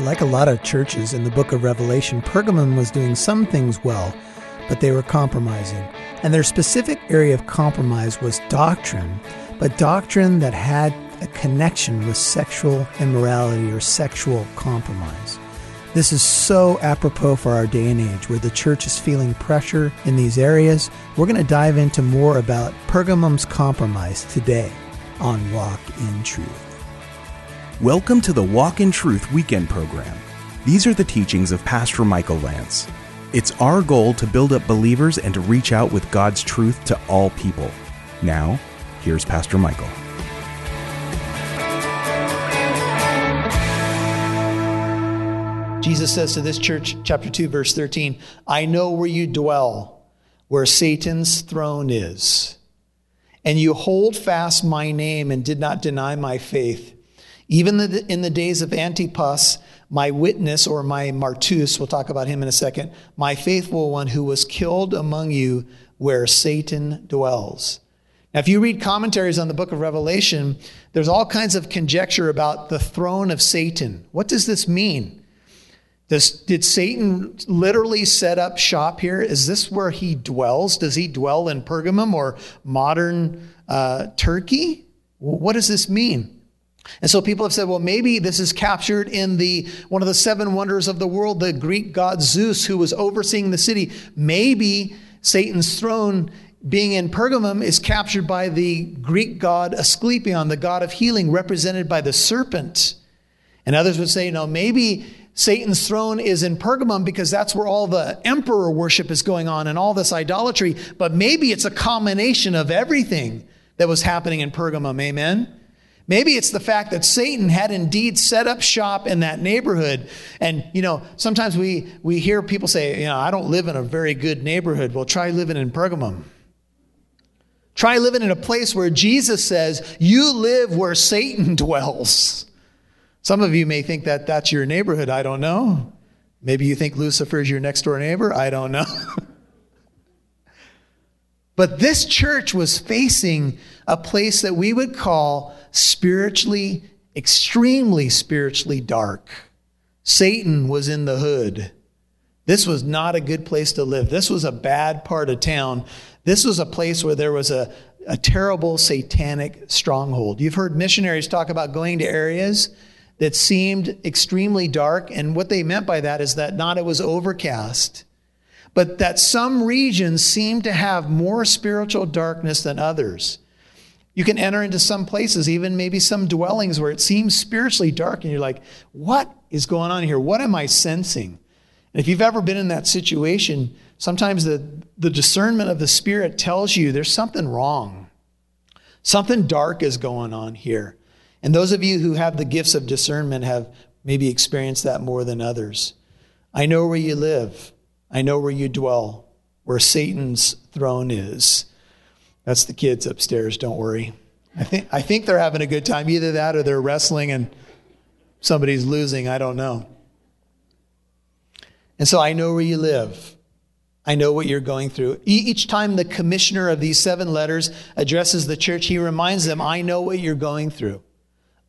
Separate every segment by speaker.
Speaker 1: Like a lot of churches in the book of Revelation, Pergamum was doing some things well, but they were compromising. And their specific area of compromise was doctrine, but doctrine that had a connection with sexual immorality or sexual compromise. This is so apropos for our day and age where the church is feeling pressure in these areas. We're going to dive into more about Pergamum's compromise today on Walk in Truth.
Speaker 2: Welcome to the Walk in Truth weekend program. These are the teachings of Pastor Michael Lance. It's our goal to build up believers and to reach out with God's truth to all people. Now, here's Pastor Michael.
Speaker 1: Jesus says to this church, chapter 2, verse 13, I know where you dwell, where Satan's throne is. And you hold fast my name and did not deny my faith even in the days of Antipas, my witness or my martus, we'll talk about him in a second, my faithful one who was killed among you where Satan dwells. Now, if you read commentaries on the book of Revelation, there's all kinds of conjecture about the throne of Satan. What does this mean? Does, did Satan literally set up shop here? Is this where he dwells? Does he dwell in Pergamum or modern uh, Turkey? What does this mean? And so people have said, well, maybe this is captured in the one of the seven wonders of the world, the Greek god Zeus, who was overseeing the city. Maybe Satan's throne being in Pergamum is captured by the Greek god Asclepion, the god of healing, represented by the serpent. And others would say, no, maybe Satan's throne is in Pergamum because that's where all the emperor worship is going on and all this idolatry. But maybe it's a combination of everything that was happening in Pergamum. Amen? Maybe it's the fact that Satan had indeed set up shop in that neighborhood. And, you know, sometimes we, we hear people say, you know, I don't live in a very good neighborhood. Well, try living in Pergamum. Try living in a place where Jesus says, you live where Satan dwells. Some of you may think that that's your neighborhood. I don't know. Maybe you think Lucifer is your next door neighbor. I don't know. but this church was facing a place that we would call spiritually, extremely spiritually dark. Satan was in the hood. This was not a good place to live. This was a bad part of town. This was a place where there was a, a terrible satanic stronghold. You've heard missionaries talk about going to areas that seemed extremely dark, and what they meant by that is that not it was overcast, but that some regions seemed to have more spiritual darkness than others. You can enter into some places, even maybe some dwellings where it seems spiritually dark, and you're like, what is going on here? What am I sensing? And if you've ever been in that situation, sometimes the, the discernment of the Spirit tells you there's something wrong. Something dark is going on here. And those of you who have the gifts of discernment have maybe experienced that more than others. I know where you live, I know where you dwell, where Satan's throne is. That's the kids upstairs, don't worry. I think, I think they're having a good time. Either that or they're wrestling and somebody's losing. I don't know. And so I know where you live. I know what you're going through. Each time the commissioner of these seven letters addresses the church, he reminds them, I know what you're going through.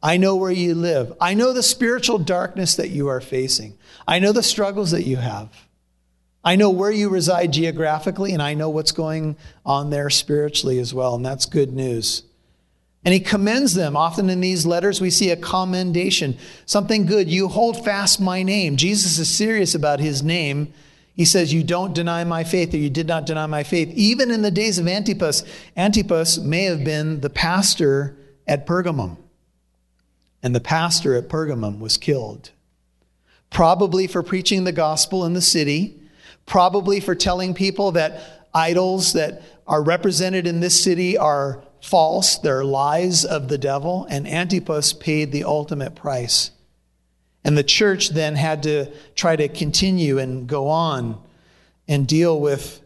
Speaker 1: I know where you live. I know the spiritual darkness that you are facing. I know the struggles that you have. I know where you reside geographically, and I know what's going on there spiritually as well, and that's good news. And he commends them. Often in these letters, we see a commendation, something good. You hold fast my name. Jesus is serious about his name. He says, You don't deny my faith, or you did not deny my faith. Even in the days of Antipas, Antipas may have been the pastor at Pergamum. And the pastor at Pergamum was killed, probably for preaching the gospel in the city probably for telling people that idols that are represented in this city are false, they're lies of the devil, and Antipas paid the ultimate price. And the church then had to try to continue and go on and deal with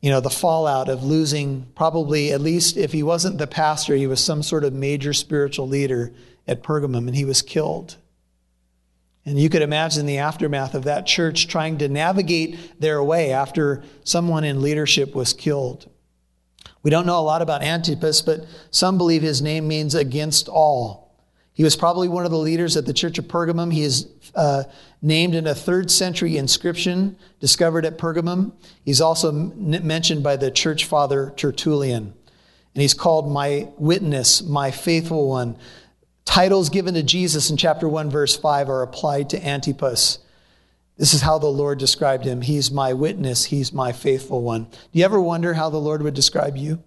Speaker 1: you know the fallout of losing probably at least if he wasn't the pastor he was some sort of major spiritual leader at Pergamum and he was killed and you could imagine the aftermath of that church trying to navigate their way after someone in leadership was killed. We don't know a lot about Antipas, but some believe his name means against all. He was probably one of the leaders at the Church of Pergamum. He is uh, named in a third century inscription discovered at Pergamum. He's also m- mentioned by the church father Tertullian. And he's called my witness, my faithful one. Titles given to Jesus in chapter 1, verse 5 are applied to Antipas. This is how the Lord described him. He's my witness, he's my faithful one. Do you ever wonder how the Lord would describe you? Do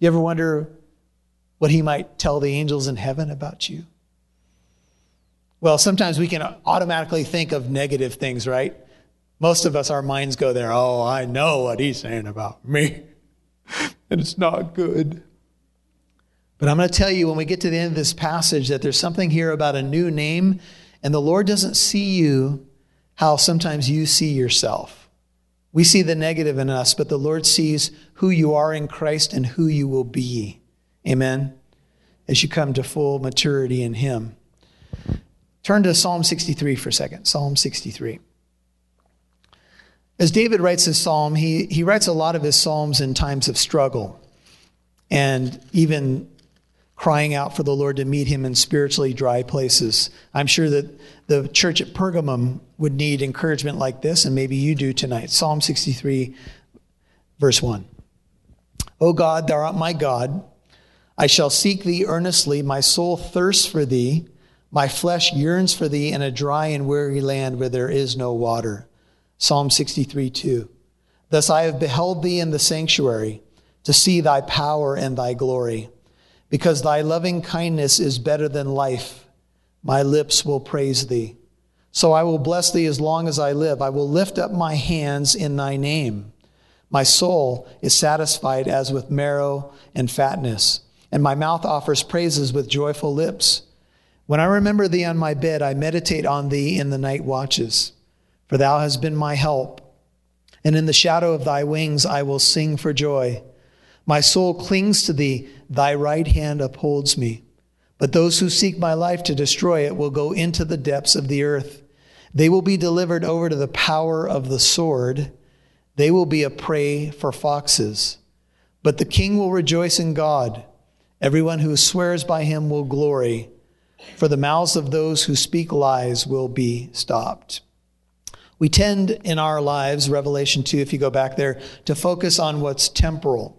Speaker 1: you ever wonder what he might tell the angels in heaven about you? Well, sometimes we can automatically think of negative things, right? Most of us, our minds go there. Oh, I know what he's saying about me. and it's not good. But I'm going to tell you when we get to the end of this passage that there's something here about a new name, and the Lord doesn't see you how sometimes you see yourself. We see the negative in us, but the Lord sees who you are in Christ and who you will be. Amen. As you come to full maturity in Him. Turn to Psalm 63 for a second. Psalm 63. As David writes his psalm, he, he writes a lot of his psalms in times of struggle and even crying out for the Lord to meet him in spiritually dry places. I'm sure that the church at Pergamum would need encouragement like this, and maybe you do tonight. Psalm 63, verse 1. O God, thou art my God. I shall seek thee earnestly. My soul thirsts for thee. My flesh yearns for thee in a dry and weary land where there is no water. Psalm 63 2. Thus I have beheld thee in the sanctuary to see thy power and thy glory. Because thy loving kindness is better than life, my lips will praise thee. So I will bless thee as long as I live. I will lift up my hands in thy name. My soul is satisfied as with marrow and fatness and my mouth offers praises with joyful lips. When I remember thee on my bed, I meditate on thee in the night watches, for thou hast been my help. And in the shadow of thy wings I will sing for joy. My soul clings to thee, thy right hand upholds me. But those who seek my life to destroy it will go into the depths of the earth. They will be delivered over to the power of the sword. They will be a prey for foxes. But the king will rejoice in God. Everyone who swears by him will glory, for the mouths of those who speak lies will be stopped. We tend in our lives, Revelation 2, if you go back there, to focus on what's temporal.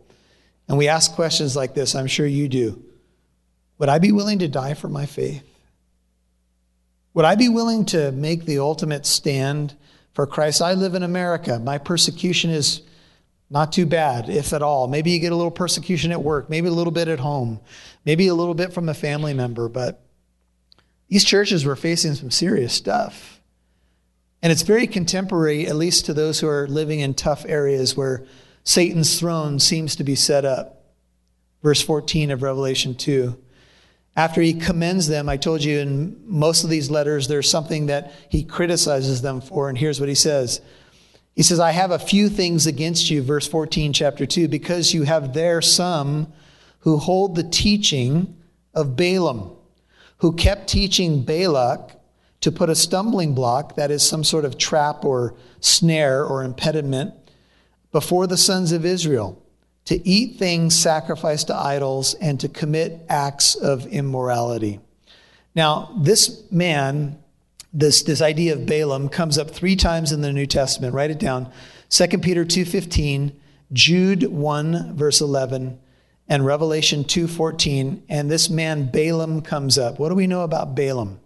Speaker 1: And we ask questions like this, I'm sure you do. Would I be willing to die for my faith? Would I be willing to make the ultimate stand for Christ? I live in America. My persecution is not too bad, if at all. Maybe you get a little persecution at work, maybe a little bit at home, maybe a little bit from a family member, but these churches were facing some serious stuff. And it's very contemporary, at least to those who are living in tough areas where Satan's throne seems to be set up. Verse 14 of Revelation 2. After he commends them, I told you in most of these letters, there's something that he criticizes them for. And here's what he says he says, I have a few things against you, verse 14, chapter 2, because you have there some who hold the teaching of Balaam, who kept teaching Balak to put a stumbling block, that is, some sort of trap or snare or impediment, before the sons of Israel, to eat things sacrificed to idols and to commit acts of immorality. Now, this man this, this idea of Balaam comes up three times in the New Testament. Write it down. 2 Peter 2.15, Jude 1, verse 11, and Revelation 2.14. And this man Balaam comes up. What do we know about Balaam?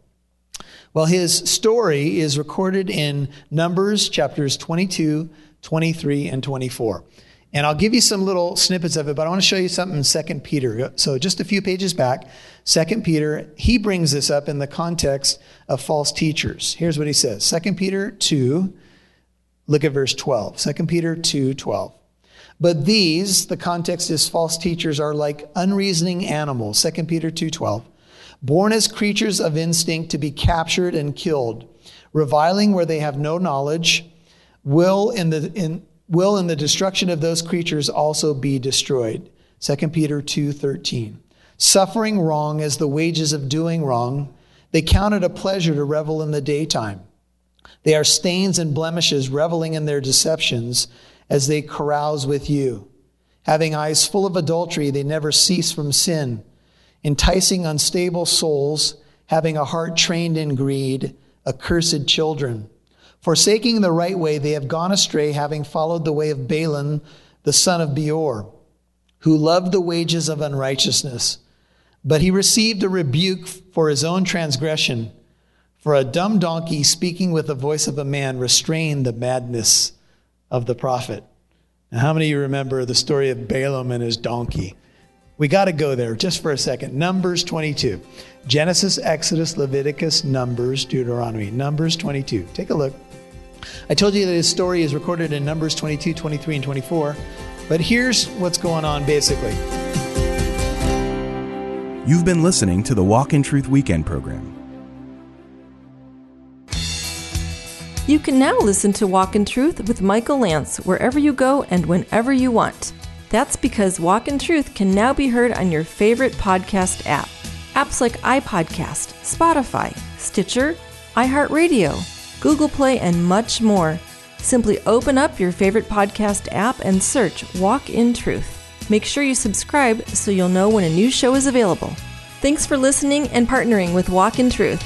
Speaker 1: Well, his story is recorded in Numbers chapters 22, 23, and 24. And I'll give you some little snippets of it, but I want to show you something in 2 Peter. So just a few pages back, 2 Peter, he brings this up in the context of false teachers. Here's what he says. 2 Peter 2, look at verse 12. 2 Peter 2, 12. But these, the context is false teachers are like unreasoning animals. 2 Peter 2, 12. Born as creatures of instinct to be captured and killed, reviling where they have no knowledge, will in the in will in the destruction of those creatures also be destroyed. 2 Peter 2:13. Suffering wrong as the wages of doing wrong, they count it a pleasure to revel in the daytime. They are stains and blemishes, reveling in their deceptions as they carouse with you. Having eyes full of adultery, they never cease from sin. enticing unstable souls, having a heart trained in greed, accursed children. Forsaking the right way, they have gone astray, having followed the way of Balaam, the son of Beor, who loved the wages of unrighteousness. But he received a rebuke for his own transgression. For a dumb donkey speaking with the voice of a man restrained the madness of the prophet. Now, how many of you remember the story of Balaam and his donkey? We got to go there just for a second. Numbers 22. Genesis, Exodus, Leviticus, Numbers, Deuteronomy. Numbers 22. Take a look. I told you that his story is recorded in Numbers 22, 23, and 24. But here's what's going on basically.
Speaker 2: You've been listening to the Walk in Truth Weekend program.
Speaker 3: You can now listen to Walk in Truth with Michael Lance wherever you go and whenever you want. That's because Walk in Truth can now be heard on your favorite podcast app. Apps like iPodcast, Spotify, Stitcher, iHeartRadio, Google Play, and much more. Simply open up your favorite podcast app and search Walk in Truth. Make sure you subscribe so you'll know when a new show is available. Thanks for listening and partnering with Walk in Truth.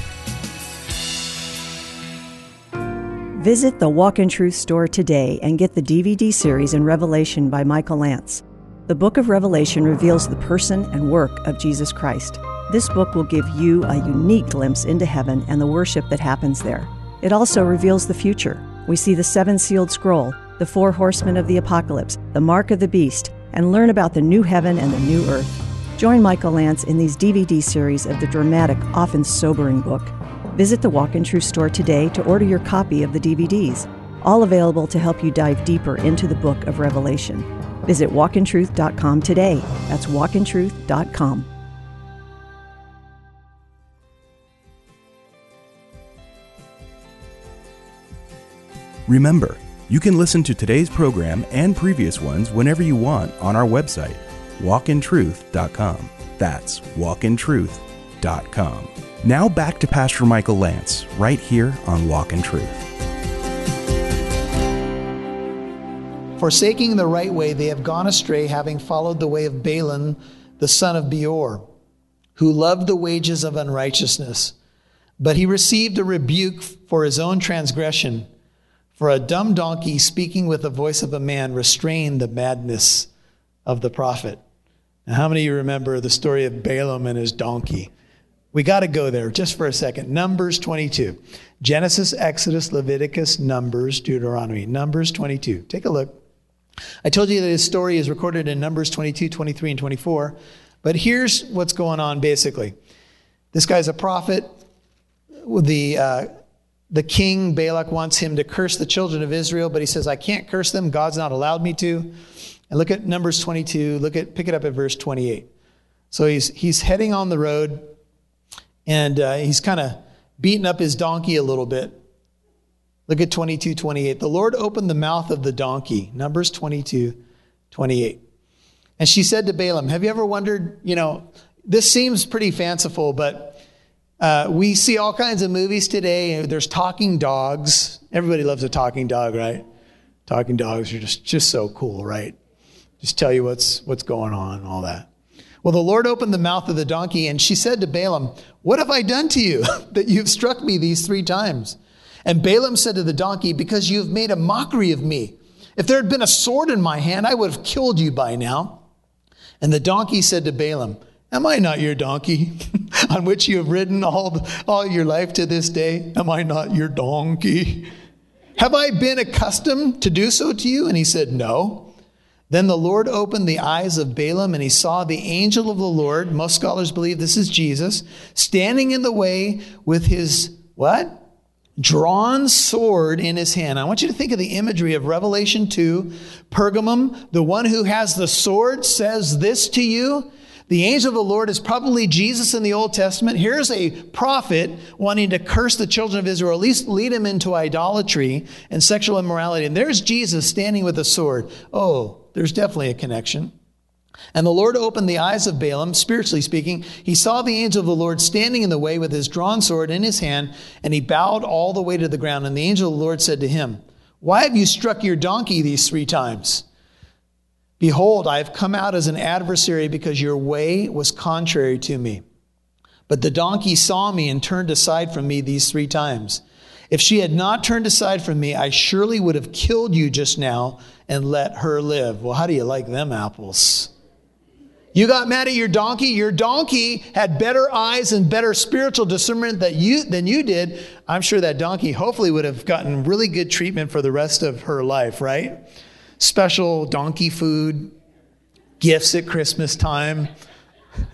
Speaker 4: Visit the Walk in Truth store today and get the DVD series in Revelation by Michael Lance. The book of Revelation reveals the person and work of Jesus Christ. This book will give you a unique glimpse into heaven and the worship that happens there. It also reveals the future. We see the seven sealed scroll, the four horsemen of the apocalypse, the mark of the beast, and learn about the new heaven and the new earth. Join Michael Lance in these DVD series of the dramatic, often sobering book. Visit the Walk in Truth store today to order your copy of the DVDs, all available to help you dive deeper into the book of Revelation. Visit walkintruth.com today. That's walkintruth.com.
Speaker 2: Remember, you can listen to today's program and previous ones whenever you want on our website, walkintruth.com. That's walkintruth.com. Now back to Pastor Michael Lance, right here on Walk in Truth.
Speaker 1: Forsaking the right way, they have gone astray, having followed the way of Balaam, the son of Beor, who loved the wages of unrighteousness. But he received a rebuke for his own transgression. For a dumb donkey speaking with the voice of a man restrained the madness of the prophet. Now, how many of you remember the story of Balaam and his donkey? We got to go there just for a second. Numbers 22. Genesis, Exodus, Leviticus, Numbers, Deuteronomy. Numbers 22. Take a look. I told you that his story is recorded in Numbers 22, 23, and 24. But here's what's going on basically. This guy's a prophet. The, uh, the king, Balak, wants him to curse the children of Israel, but he says, I can't curse them. God's not allowed me to. And look at Numbers 22. Look at, pick it up at verse 28. So he's, he's heading on the road and uh, he's kind of beating up his donkey a little bit. Look at 22, 28. The Lord opened the mouth of the donkey. Numbers 22, 28. And she said to Balaam, Have you ever wondered, you know, this seems pretty fanciful, but uh, we see all kinds of movies today. There's talking dogs. Everybody loves a talking dog, right? Talking dogs are just, just so cool, right? Just tell you what's, what's going on all that. Well, the Lord opened the mouth of the donkey, and she said to Balaam, What have I done to you that you've struck me these three times? And Balaam said to the donkey, Because you've made a mockery of me. If there had been a sword in my hand, I would have killed you by now. And the donkey said to Balaam, Am I not your donkey on which you have ridden all, all your life to this day? Am I not your donkey? Have I been accustomed to do so to you? And he said, No. Then the Lord opened the eyes of Balaam, and he saw the angel of the Lord. Most scholars believe this is Jesus, standing in the way with his what? Drawn sword in his hand. I want you to think of the imagery of Revelation 2. Pergamum, the one who has the sword, says this to you. The angel of the Lord is probably Jesus in the Old Testament. Here's a prophet wanting to curse the children of Israel, at least lead them into idolatry and sexual immorality. And there's Jesus standing with a sword. Oh, there's definitely a connection. And the Lord opened the eyes of Balaam, spiritually speaking. He saw the angel of the Lord standing in the way with his drawn sword in his hand, and he bowed all the way to the ground. And the angel of the Lord said to him, Why have you struck your donkey these three times? Behold, I have come out as an adversary because your way was contrary to me. But the donkey saw me and turned aside from me these three times. If she had not turned aside from me, I surely would have killed you just now and let her live. Well, how do you like them apples? You got mad at your donkey. Your donkey had better eyes and better spiritual discernment that you, than you did. I'm sure that donkey hopefully would have gotten really good treatment for the rest of her life, right? Special donkey food, gifts at Christmas time,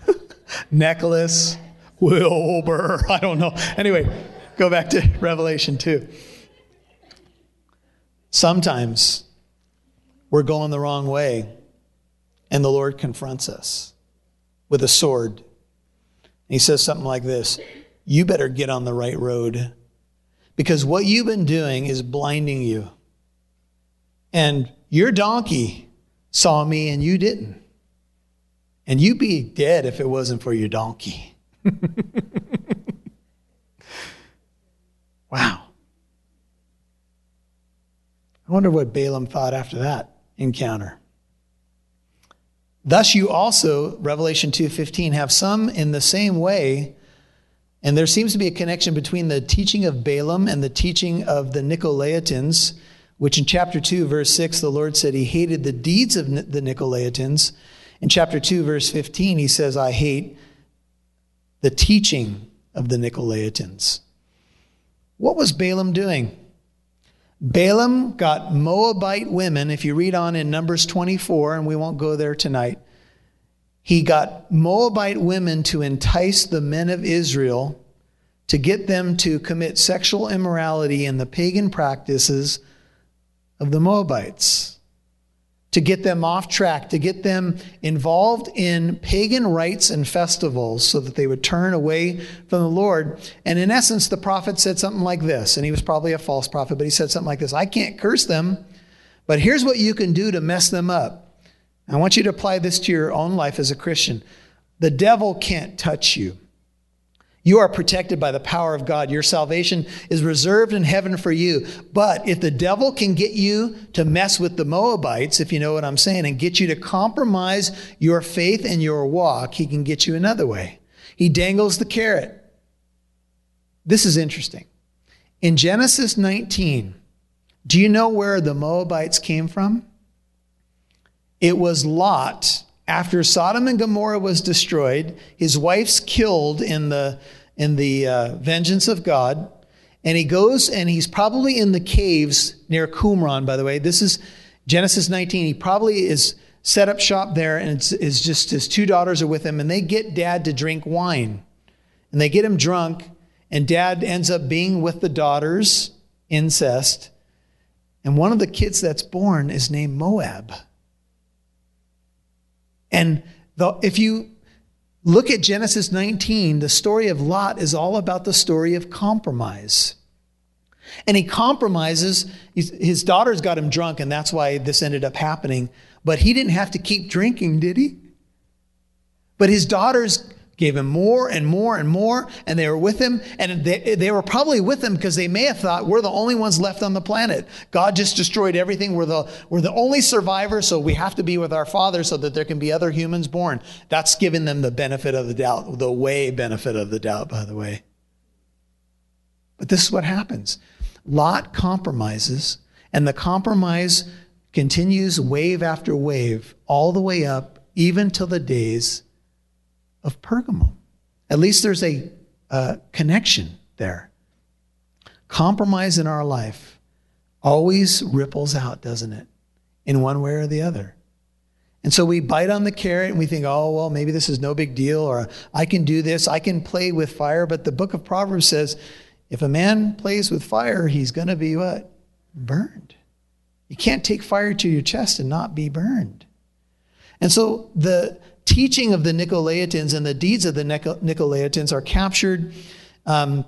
Speaker 1: necklace, Wilbur. I don't know. Anyway, go back to Revelation 2. Sometimes we're going the wrong way, and the Lord confronts us with a sword. He says something like this You better get on the right road because what you've been doing is blinding you. And your donkey saw me and you didn't. And you'd be dead if it wasn't for your donkey. wow. I wonder what Balaam thought after that encounter. Thus you also, Revelation 2:15, have some in the same way, and there seems to be a connection between the teaching of Balaam and the teaching of the Nicolaitans, which in chapter 2, verse 6, the Lord said he hated the deeds of the Nicolaitans. In chapter 2, verse 15, he says, I hate the teaching of the Nicolaitans. What was Balaam doing? Balaam got Moabite women, if you read on in Numbers 24, and we won't go there tonight. He got Moabite women to entice the men of Israel to get them to commit sexual immorality in the pagan practices of the Moabites to get them off track, to get them involved in pagan rites and festivals so that they would turn away from the Lord. And in essence, the prophet said something like this, and he was probably a false prophet, but he said something like this I can't curse them, but here's what you can do to mess them up. I want you to apply this to your own life as a Christian. The devil can't touch you. You are protected by the power of God. Your salvation is reserved in heaven for you. But if the devil can get you to mess with the Moabites, if you know what I'm saying, and get you to compromise your faith and your walk, he can get you another way. He dangles the carrot. This is interesting. In Genesis 19, do you know where the Moabites came from? It was Lot after Sodom and Gomorrah was destroyed, his wife's killed in the, in the uh, vengeance of God. And he goes and he's probably in the caves near Qumran, by the way. This is Genesis 19. He probably is set up shop there, and it's, it's just his two daughters are with him, and they get dad to drink wine. And they get him drunk, and dad ends up being with the daughters, incest. And one of the kids that's born is named Moab. And the, if you look at Genesis 19, the story of Lot is all about the story of compromise. And he compromises. His daughters got him drunk, and that's why this ended up happening. But he didn't have to keep drinking, did he? But his daughters gave him more and more and more, and they were with him. And they, they were probably with him because they may have thought, we're the only ones left on the planet. God just destroyed everything. We're the, we're the only survivors, so we have to be with our Father so that there can be other humans born. That's giving them the benefit of the doubt, the way benefit of the doubt, by the way. But this is what happens Lot compromises, and the compromise continues wave after wave, all the way up, even till the days of Pergamum. At least there's a, a connection there. Compromise in our life always ripples out, doesn't it? In one way or the other. And so we bite on the carrot and we think, oh, well, maybe this is no big deal, or I can do this, I can play with fire. But the book of Proverbs says if a man plays with fire, he's going to be what? Burned. You can't take fire to your chest and not be burned. And so the teaching of the Nicolaitans and the deeds of the Nicolaitans are captured um,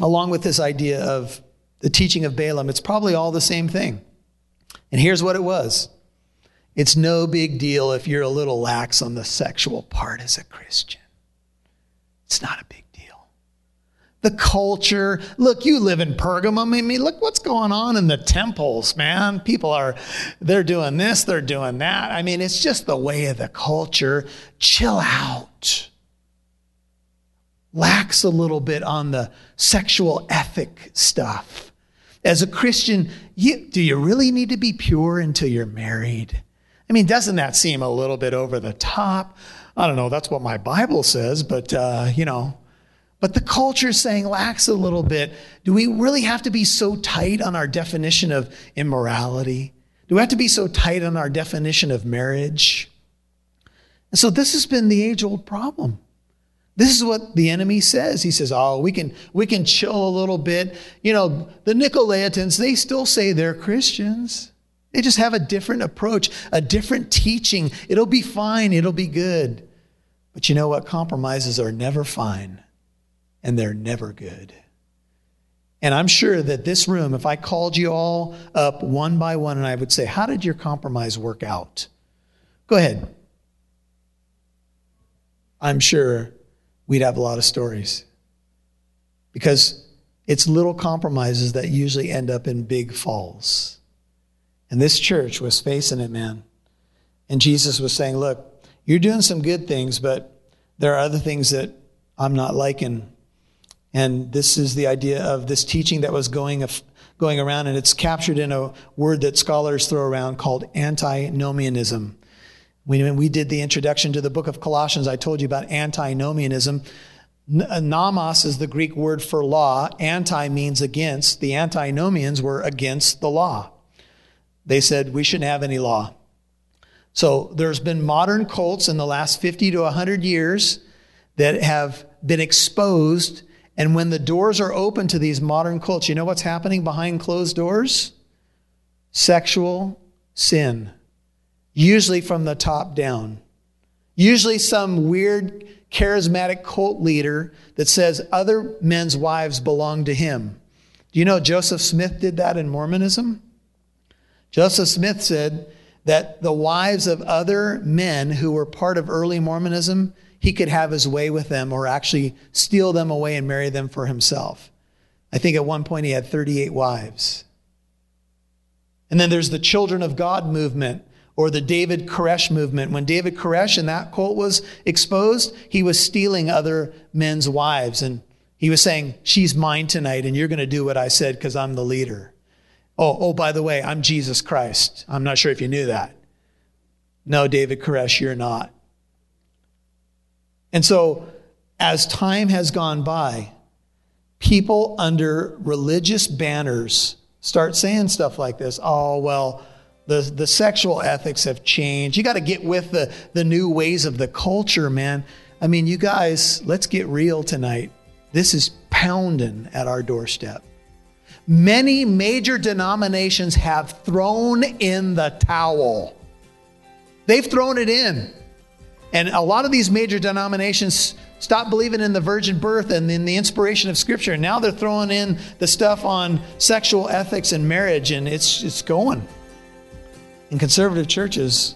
Speaker 1: along with this idea of the teaching of Balaam. It's probably all the same thing. And here's what it was it's no big deal if you're a little lax on the sexual part as a Christian. It's not a big. The culture. Look, you live in Pergamum. I mean, look what's going on in the temples, man. People are, they're doing this, they're doing that. I mean, it's just the way of the culture. Chill out. Lax a little bit on the sexual ethic stuff. As a Christian, you, do you really need to be pure until you're married? I mean, doesn't that seem a little bit over the top? I don't know. That's what my Bible says, but, uh, you know, but the culture is saying lax a little bit. Do we really have to be so tight on our definition of immorality? Do we have to be so tight on our definition of marriage? And so this has been the age old problem. This is what the enemy says. He says, "Oh, we can we can chill a little bit. You know, the Nicolaitans, they still say they're Christians. They just have a different approach, a different teaching. It'll be fine, it'll be good." But you know what? Compromises are never fine and they're never good. And I'm sure that this room, if I called you all up one by one and I would say, How did your compromise work out? Go ahead. I'm sure we'd have a lot of stories. Because it's little compromises that usually end up in big falls. And this church was facing it, man. And Jesus was saying, Look, you're doing some good things, but there are other things that I'm not liking and this is the idea of this teaching that was going, going around, and it's captured in a word that scholars throw around called antinomianism. When we did the introduction to the book of Colossians, I told you about antinomianism. Uh, nomos is the Greek word for law. Anti means against. The antinomians were against the law. They said we shouldn't have any law. So there's been modern cults in the last 50 to 100 years that have been exposed and when the doors are open to these modern cults, you know what's happening behind closed doors? Sexual sin, usually from the top down. Usually, some weird charismatic cult leader that says other men's wives belong to him. Do you know Joseph Smith did that in Mormonism? Joseph Smith said that the wives of other men who were part of early Mormonism he could have his way with them or actually steal them away and marry them for himself. I think at one point he had 38 wives. And then there's the Children of God movement or the David Koresh movement. When David Koresh and that cult was exposed, he was stealing other men's wives. And he was saying, She's mine tonight, and you're going to do what I said because I'm the leader. Oh, oh, by the way, I'm Jesus Christ. I'm not sure if you knew that. No, David Koresh, you're not. And so, as time has gone by, people under religious banners start saying stuff like this oh, well, the, the sexual ethics have changed. You got to get with the, the new ways of the culture, man. I mean, you guys, let's get real tonight. This is pounding at our doorstep. Many major denominations have thrown in the towel. They've thrown it in. And a lot of these major denominations stopped believing in the virgin birth and in the inspiration of Scripture. And now they're throwing in the stuff on sexual ethics and marriage, and it's, it's going. In conservative churches,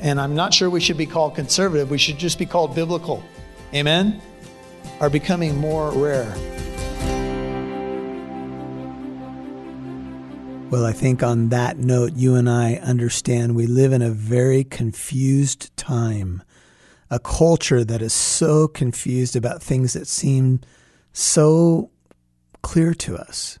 Speaker 1: and I'm not sure we should be called conservative, we should just be called biblical. Amen? Are becoming more rare. Well, I think on that note, you and I understand we live in a very confused time, a culture that is so confused about things that seem so clear to us.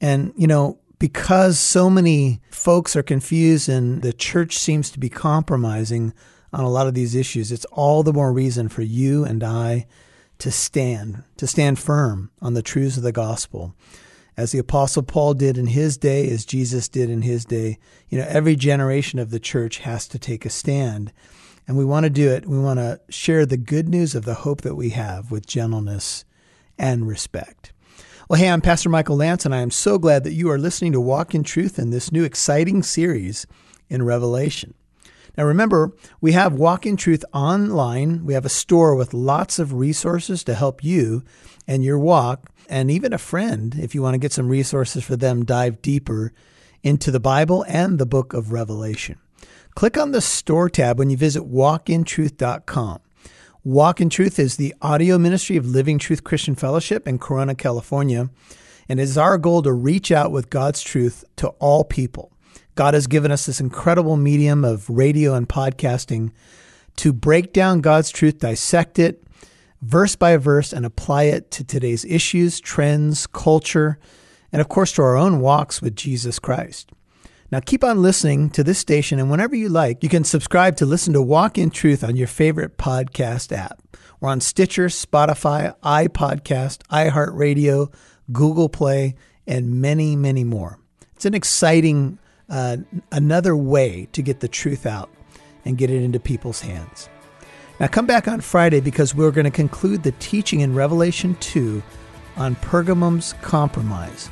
Speaker 1: And, you know, because so many folks are confused and the church seems to be compromising on a lot of these issues, it's all the more reason for you and I to stand, to stand firm on the truths of the gospel as the apostle Paul did in his day, as Jesus did in his day. You know, every generation of the church has to take a stand. And we want to do it. We want to share the good news of the hope that we have with gentleness and respect. Well, hey, I'm Pastor Michael Lance, and I am so glad that you are listening to Walk in Truth in this new exciting series in Revelation. Now, remember, we have Walk in Truth online. We have a store with lots of resources to help you and your walk and even a friend, if you want to get some resources for them, dive deeper into the Bible and the book of Revelation. Click on the store tab when you visit walkintruth.com. Walk in Truth is the audio ministry of Living Truth Christian Fellowship in Corona, California. And it is our goal to reach out with God's truth to all people. God has given us this incredible medium of radio and podcasting to break down God's truth, dissect it verse by verse, and apply it to today's issues, trends, culture, and of course to our own walks with Jesus Christ. Now, keep on listening to this station, and whenever you like, you can subscribe to listen to Walk in Truth on your favorite podcast app. We're on Stitcher, Spotify, iPodcast, iHeartRadio, Google Play, and many, many more. It's an exciting, uh, another way to get the truth out and get it into people's hands. Now, come back on Friday because we're going to conclude the teaching in Revelation 2 on Pergamum's compromise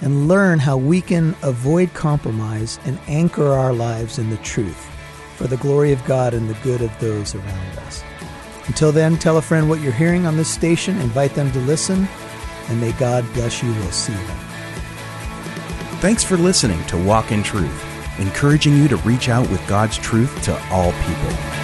Speaker 1: and learn how we can avoid compromise and anchor our lives in the truth for the glory of God and the good of those around us. Until then, tell a friend what you're hearing on this station, invite them to listen, and may God bless you. We'll see you.
Speaker 2: Thanks for listening to Walk in Truth, encouraging you to reach out with God's truth to all people.